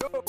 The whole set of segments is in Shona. Go.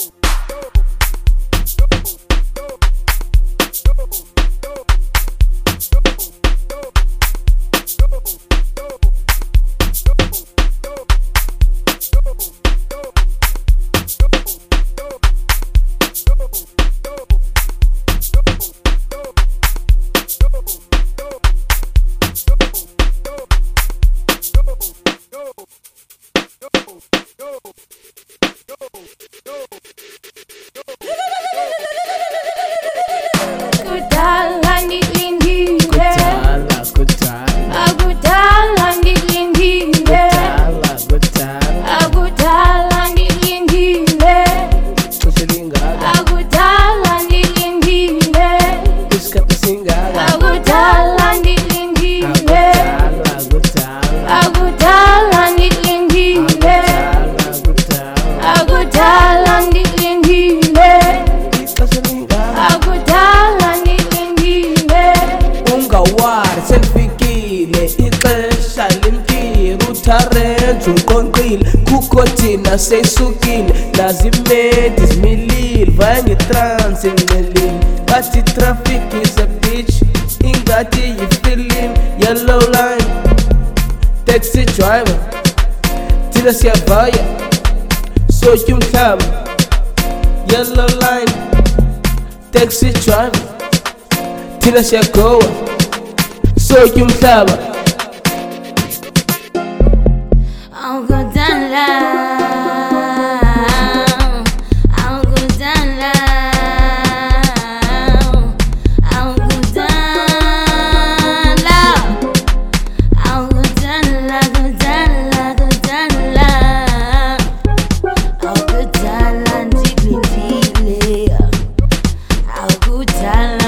wenza uqonqile kukho thina seyisukile nazi imedi zimilile vaya ngetransi ngcelile bathi itraffic is a bitch ingathi yifilim yellow line taxi driver thina siyavaya sotya umhlaba yellow line taxi driver thina siyagowa sotya umhlaba I